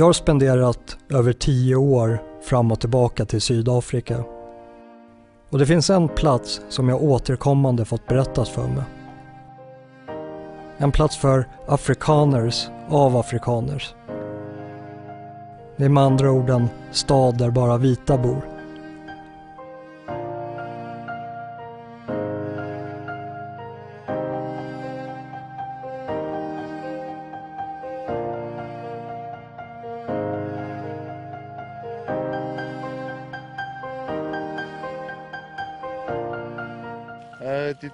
Jag har spenderat över tio år fram och tillbaka till Sydafrika. Och det finns en plats som jag återkommande fått berättat för mig. En plats för afrikaners av afrikaners. Det är med andra ord en stad där bara vita bor.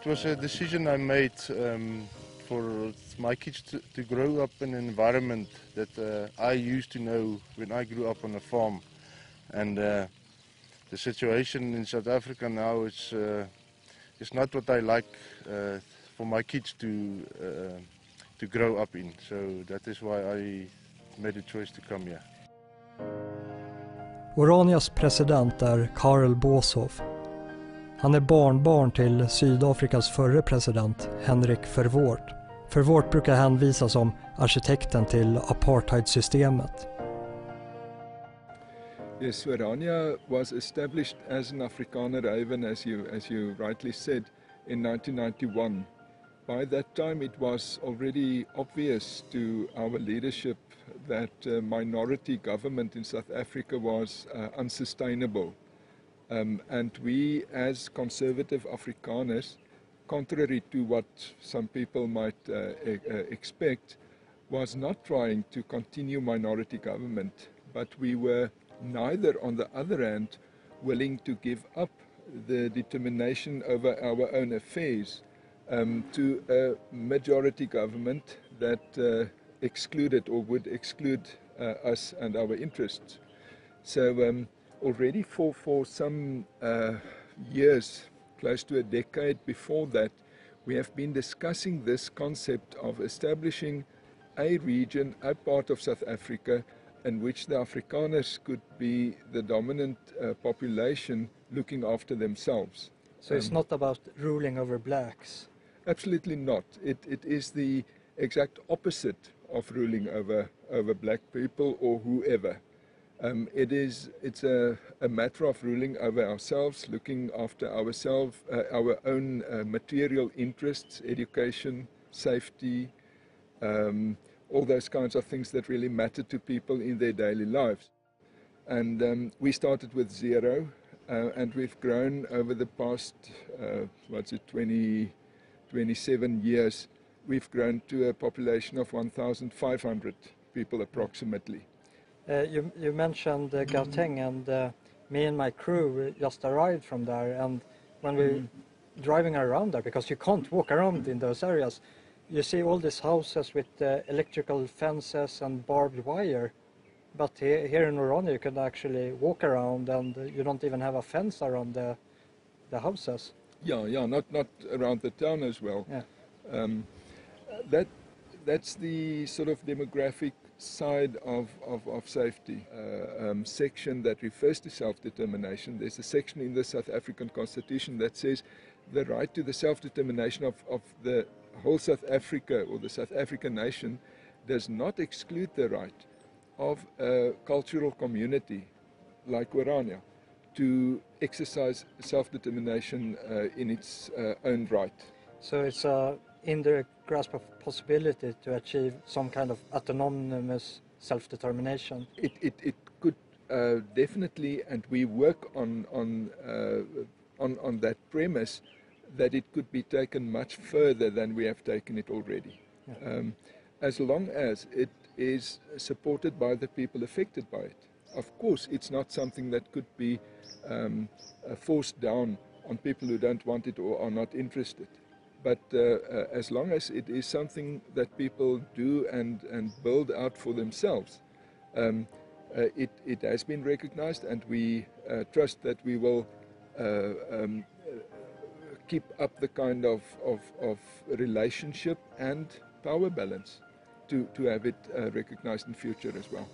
It was a decision I made um, for my kids to, to grow up in an environment that uh, I used to know when I grew up on a farm. And uh, the situation in South Africa now is, uh, is not what I like uh, for my kids to, uh, to grow up in. So that is why I made a choice to come here. Oranias president är Karel Boshoff. Han är barnbarn till Sydafrikas förre president Henrik Verwoerd. Verwoerd brukar hänvisas som arkitekten till apartheidsystemet. Yes, Swarania was established as an Afrikaner haven, as you, as you rightly said, in 1991. By that time, it was already obvious to our leadership that uh, minority government in South Africa was uh, unsustainable. Um, and we, as conservative Afrikaners, contrary to what some people might uh, e- uh, expect, was not trying to continue minority government, but we were neither, on the other hand, willing to give up the determination over our own affairs um, to a majority government that uh, excluded or would exclude uh, us and our interests. So um, already for, for some uh, years, close to a decade before that, we have been discussing this concept of establishing a region, a part of South Africa, in which the Afrikaners could be the dominant uh, population looking after themselves. So it's not about ruling over blacks. Absolutely not. It, it is the exact opposite of ruling over, over black people or whoever. Um, it is it's a, a matter of ruling over ourselves, looking after ourselves, uh, our own uh, material interests, education, safety, um, all those kinds of things that really matter to people in their daily lives. And um, we started with zero, uh, and we've grown over the past, uh, what's it, 20, 27 years. We've grown to a population of 1,500 people approximately. Uh, you, you mentioned uh, Gauteng and uh, me and my crew just arrived from there and when we driving around there because you can't walk around in those areas you see all these houses with uh, electrical fences and barbed wire but here, here in Orania you can actually walk around and you don't even have a fence around the, the houses Yeah, yeah, not not around the town as well. Yeah. Um, that that's the sort of demographic side of of, of safety uh, um, section that refers to self-determination. There's a section in the South African Constitution that says the right to the self-determination of, of the whole South Africa or the South African nation does not exclude the right of a cultural community like Orania to exercise self-determination uh, in its uh, own right. so it's a indirect grasp of possibility to achieve some kind of autonomous self-determination It, it, it could uh, definitely, and we work on, on, uh, on, on that premise, that it could be taken much further than we have taken it already. Um, as long as it is supported by the people affected by it. Of course, it's not something that could be um, uh, forced down on people who don't want it or are not interested. But uh, uh, as long as it is something that people do and, and build out for themselves, um, uh, it, it has been recognized, and we uh, trust that we will uh, um, keep up the kind of, of, of relationship and power balance to, to have it recognized in future as well.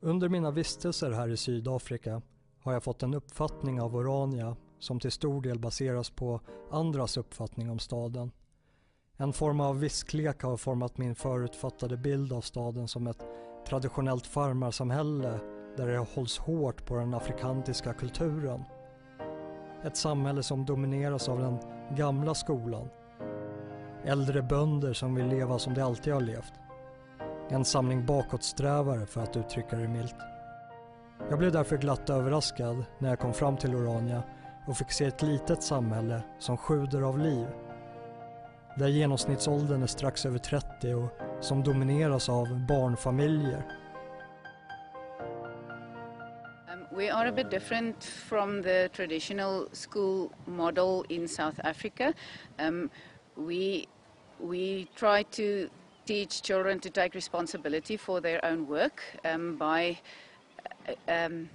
Under mina vistelser här i Sydafrika har jag fått en uppfattning av Orania som till stor del baseras på andras uppfattning om staden. En form av visklek har format min förutfattade bild av staden som ett traditionellt farmarsamhälle där det hålls hårt på den afrikantiska kulturen. Ett samhälle som domineras av den gamla skolan. Äldre bönder som vill leva som de alltid har levt. En samling bakåtsträvare för att uttrycka det milt. Jag blev därför glatt överraskad när jag kom fram till Orania och fick se ett litet samhälle som sjuder av liv. Där genomsnittsåldern är strax över 30 och som domineras av barnfamiljer. Vi we are a bit different from the traditional school model in South Africa. Um, we we try to teach children to take responsibility for their own work um, by uh, um,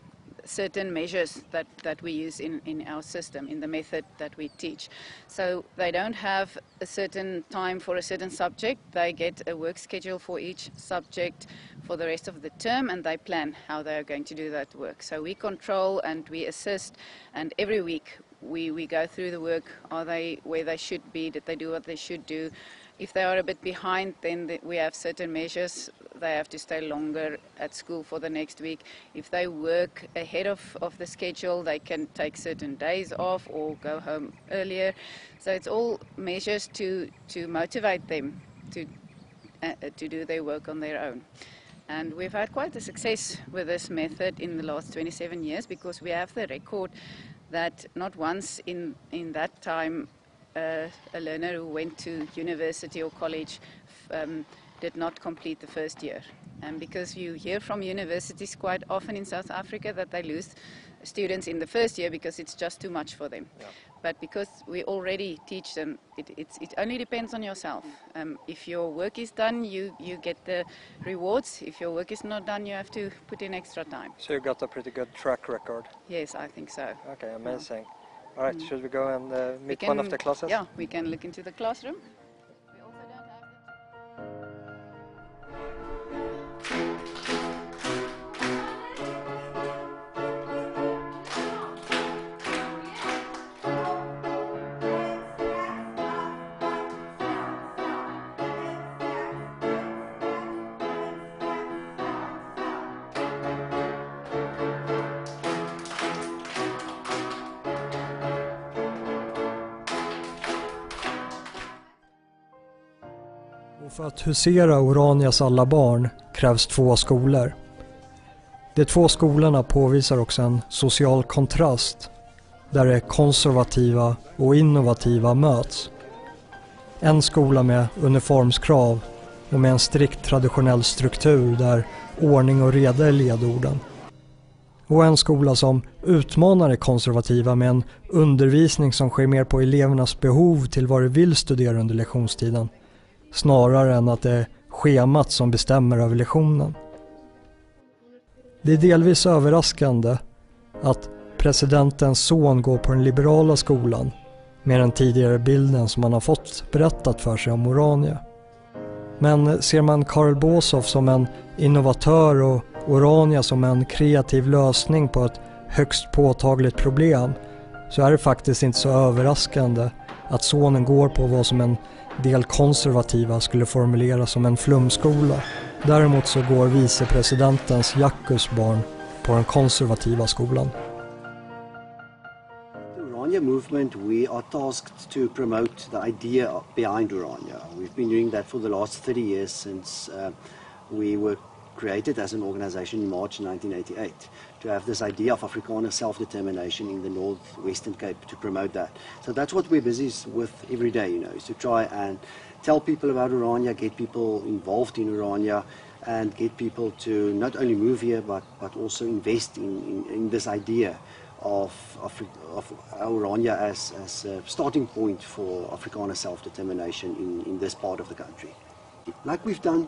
certain measures that, that we use in, in our system, in the method that we teach. So they don't have a certain time for a certain subject. They get a work schedule for each subject for the rest of the term and they plan how they are going to do that work. So we control and we assist and every week we, we go through the work. Are they where they should be? Did they do what they should do? If they are a bit behind, then the, we have certain measures. They have to stay longer at school for the next week. If they work ahead of, of the schedule, they can take certain days off or go home earlier. So it's all measures to, to motivate them to, uh, to do their work on their own. And we've had quite a success with this method in the last 27 years because we have the record that not once in, in that time uh, a learner who went to university or college um, did not complete the first year. And because you hear from universities quite often in South Africa that they lose students in the first year because it's just too much for them. Yeah. But because we already teach them, it, it's, it only depends on yourself. Um, if your work is done, you, you get the rewards. If your work is not done, you have to put in extra time. So you got a pretty good track record. Yes, I think so. Okay, amazing. All right, should we go and uh, meet one of the classes? Yeah, we can look into the classroom. För att husera Oranias alla barn krävs två skolor. De två skolorna påvisar också en social kontrast där det konservativa och innovativa möts. En skola med uniformskrav och med en strikt traditionell struktur där ordning och reda är ledorden. Och en skola som utmanar det konservativa med en undervisning som sker mer på elevernas behov till vad de vill studera under lektionstiden snarare än att det är schemat som bestämmer över lektionen. Det är delvis överraskande att presidentens son går på den liberala skolan med den tidigare bilden som man har fått berättat för sig om Orania. Men ser man Karl Bosow som en innovatör och Orania som en kreativ lösning på ett högst påtagligt problem så är det faktiskt inte så överraskande att sonen går på vad som en del konservativa skulle formulera som en flumskola. Däremot så går vicepresidentens Jackus barn på den konservativa skolan. Urania movement, we are tasked to promote the idea behind Urania. We've been doing that for the last 30 years since uh, we were created as an organization in March 1988 to have this idea of Afrikaner self-determination in the northwestern Cape to promote that. So that's what we're busy with every day, you know, is to try and tell people about Orania, get people involved in Orania, and get people to not only move here but, but also invest in, in, in this idea of, of, of Orania as, as a starting point for Afrikaner self-determination in, in this part of the country. Like we've done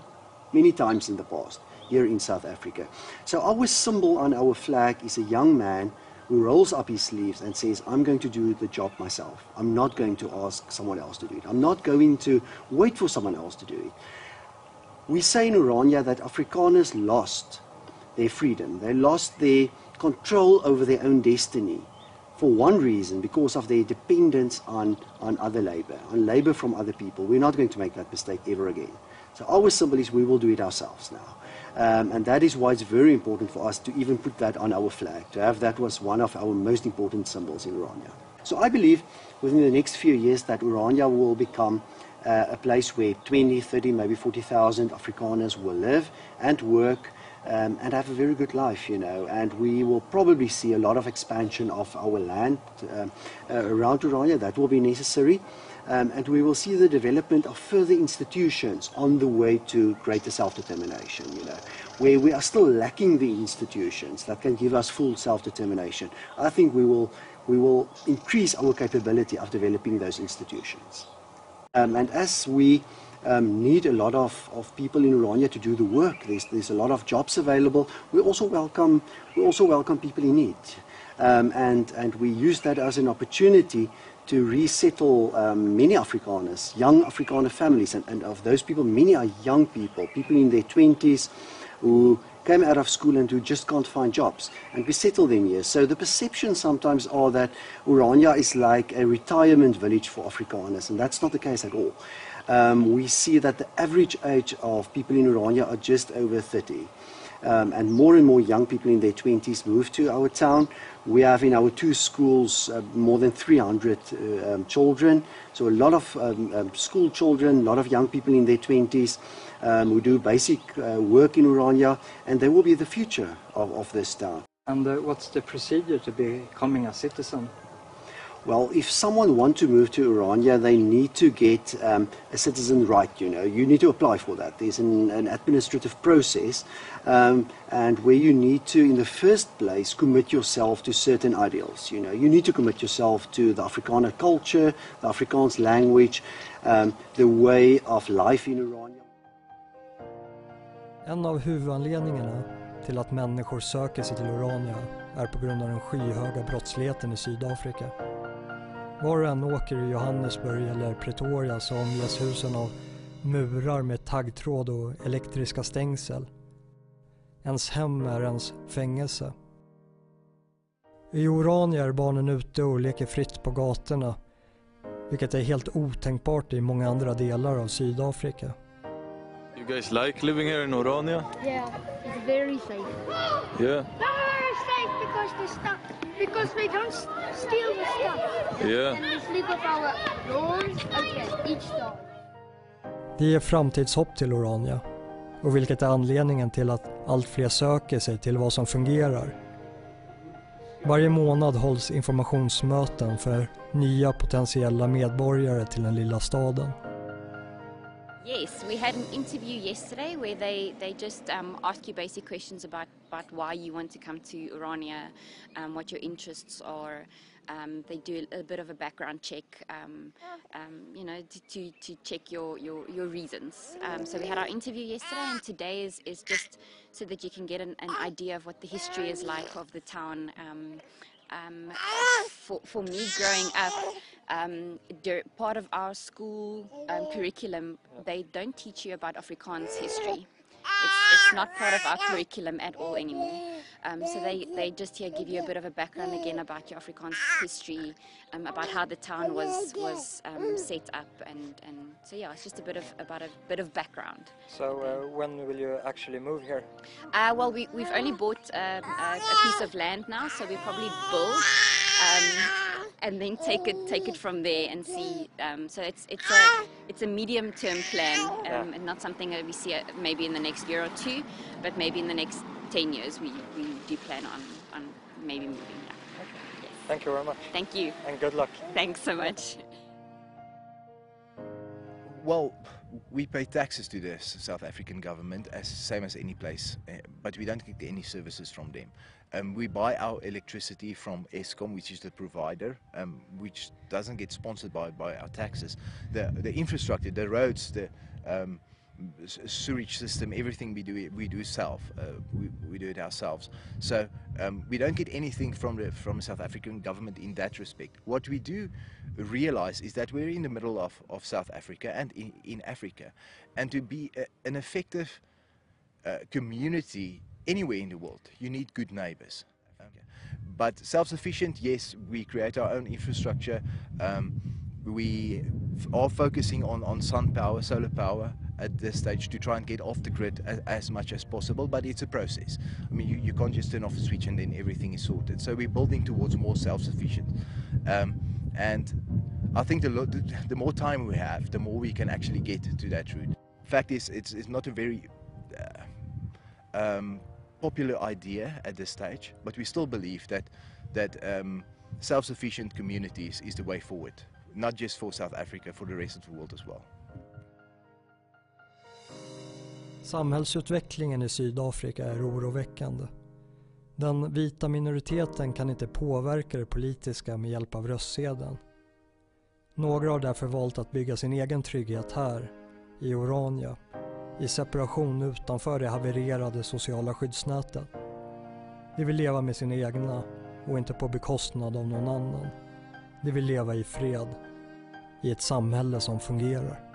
many times in the past here in South Africa. So our symbol on our flag is a young man who rolls up his sleeves and says, I'm going to do the job myself. I'm not going to ask someone else to do it. I'm not going to wait for someone else to do it. We say in Orania that Afrikaners lost their freedom. They lost their control over their own destiny for one reason, because of their dependence on, on other labor, on labor from other people. We're not going to make that mistake ever again. So our symbol is we will do it ourselves now. Um, and that is why it's very important for us to even put that on our flag, to have that was one of our most important symbols in Orania. So I believe within the next few years that Orania will become uh, a place where 20, 30, maybe 40,000 Afrikaners will live and work um, and have a very good life, you know. And we will probably see a lot of expansion of our land um, uh, around Orania. That will be necessary. Um, and we will see the development of further institutions on the way to greater self-determination, you know, where we are still lacking the institutions that can give us full self-determination. I think we will, we will increase our capability of developing those institutions. Um, and as we um, need a lot of, of people in Orania to do the work, there's, there's a lot of jobs available, we also welcome, we also welcome people in need. Um, and, and we use that as an opportunity to resettle um, many Afrikaners, young Afrikaner families, and, and of those people, many are young people, people in their 20s who came out of school and who just can't find jobs. And we settle them here. So the perceptions sometimes are that Orania is like a retirement village for Afrikaners, and that's not the case at all. Um, we see that the average age of people in Orania are just over 30. Um, and more and more young people in their 20s move to our town. We have in our two schools uh, more than 300 uh, um, children, so a lot of um, um, school children, a lot of young people in their 20s um, who do basic uh, work in Orania, and they will be the future of, of this town. And uh, what's the procedure to becoming a citizen? Well, if someone wants to move to Orania, they need to get um, a citizen right, you know. You need to apply for that. There's an, an administrative process, um, and where you need to, in the first place, commit yourself to certain ideals, you know. You need to commit yourself to the Afrikaner culture, the Afrikaans language, um, the way of life in Orania. En av huvudanledningarna till att människor söker sig till Orania är på grund av den skyhöga brottsligheten i Sydafrika. Var du än åker i Johannesburg eller Pretoria så omges husen av murar med taggtråd och elektriska stängsel. Ens hem är ens fängelse. I Orania är barnen ute och leker fritt på gatorna, vilket är helt otänkbart i många andra delar av Sydafrika. You guys like living here in Orania? Yeah, it's very safe. Yeah. Very safe because the stuff because we don't steal the. Yeah. Det ger framtidshopp till Orania och vilket är anledningen till att allt fler söker sig till vad som fungerar. Varje månad hålls informationsmöten för nya potentiella medborgare till den lilla staden. Yes, we had an interview yesterday where they, they just um, ask you basic questions about, about why you want to come to Urania, um, what your interests are. Um, they do a, bit of a background check, um, um, you know, to, to, to check your, your, your reasons. Um, so we had our interview yesterday, and today is, is just so that you can get an, an idea of what the history is like of the town. Um, um, for, for me growing up, um, part of our school um, curriculum, they don't teach you about Afrikaans history. It's, it's not part of our curriculum at all anymore. Um, so they, they just here give you a bit of a background again about your Afrikaans history, um, about how the town was was um, set up, and, and so yeah, it's just a bit of about a bit of background. So uh, when will you actually move here? Uh, well, we, we've only bought um, a, a piece of land now, so we probably build um, and then take it take it from there and see. Um, so it's it's a it's a medium term plan, um, and not something that we see uh, maybe in the next year or two, but maybe in the next ten years we, we do plan on on maybe moving. Yeah. Yes. Thank you very much Thank you. and good luck. Thanks so much. Well, we pay taxes to the South African government as same as any place, uh, but we don't get any services from them. Um, we buy our electricity from Eskom, which is the provider, um, which doesn't get sponsored by, by our taxes. The the infrastructure, the roads, the um, s- sewage system, everything we do we do self. Uh, we, we do it ourselves. So um, we don't get anything from the from South African government in that respect. What we do realize is that we're in the middle of, of South Africa and in, in Africa, and to be a, an effective uh, community anywhere in the world, you need good neighbors. But self-sufficient, yes, we create our own infrastructure. Um, we are focusing on, on sun power, solar power at this stage to try and get off the grid as, as much as possible, but it's a process. I mean, you, you can't just turn off the switch and then everything is sorted. So we're building towards more self-sufficient. Um, and I think the, the, more time we have, the more we can actually get to that route. Fact is, it's, it's not a very uh, um, popular idea at this stage, but we still believe that that um, self-sufficient communities is the way forward, not just for South Africa, for the rest of the world as well. Samhällsutvecklingen i Sydafrika är oroväckande. Den vita minoriteten kan inte påverka det politiska med hjälp av röstsedeln. Några har därför valt att bygga sin egen trygghet här, i Orania, i separation utanför det havererade sociala skyddsnätet. De vill leva med sina egna och inte på bekostnad av någon annan. De vill leva i fred, i ett samhälle som fungerar.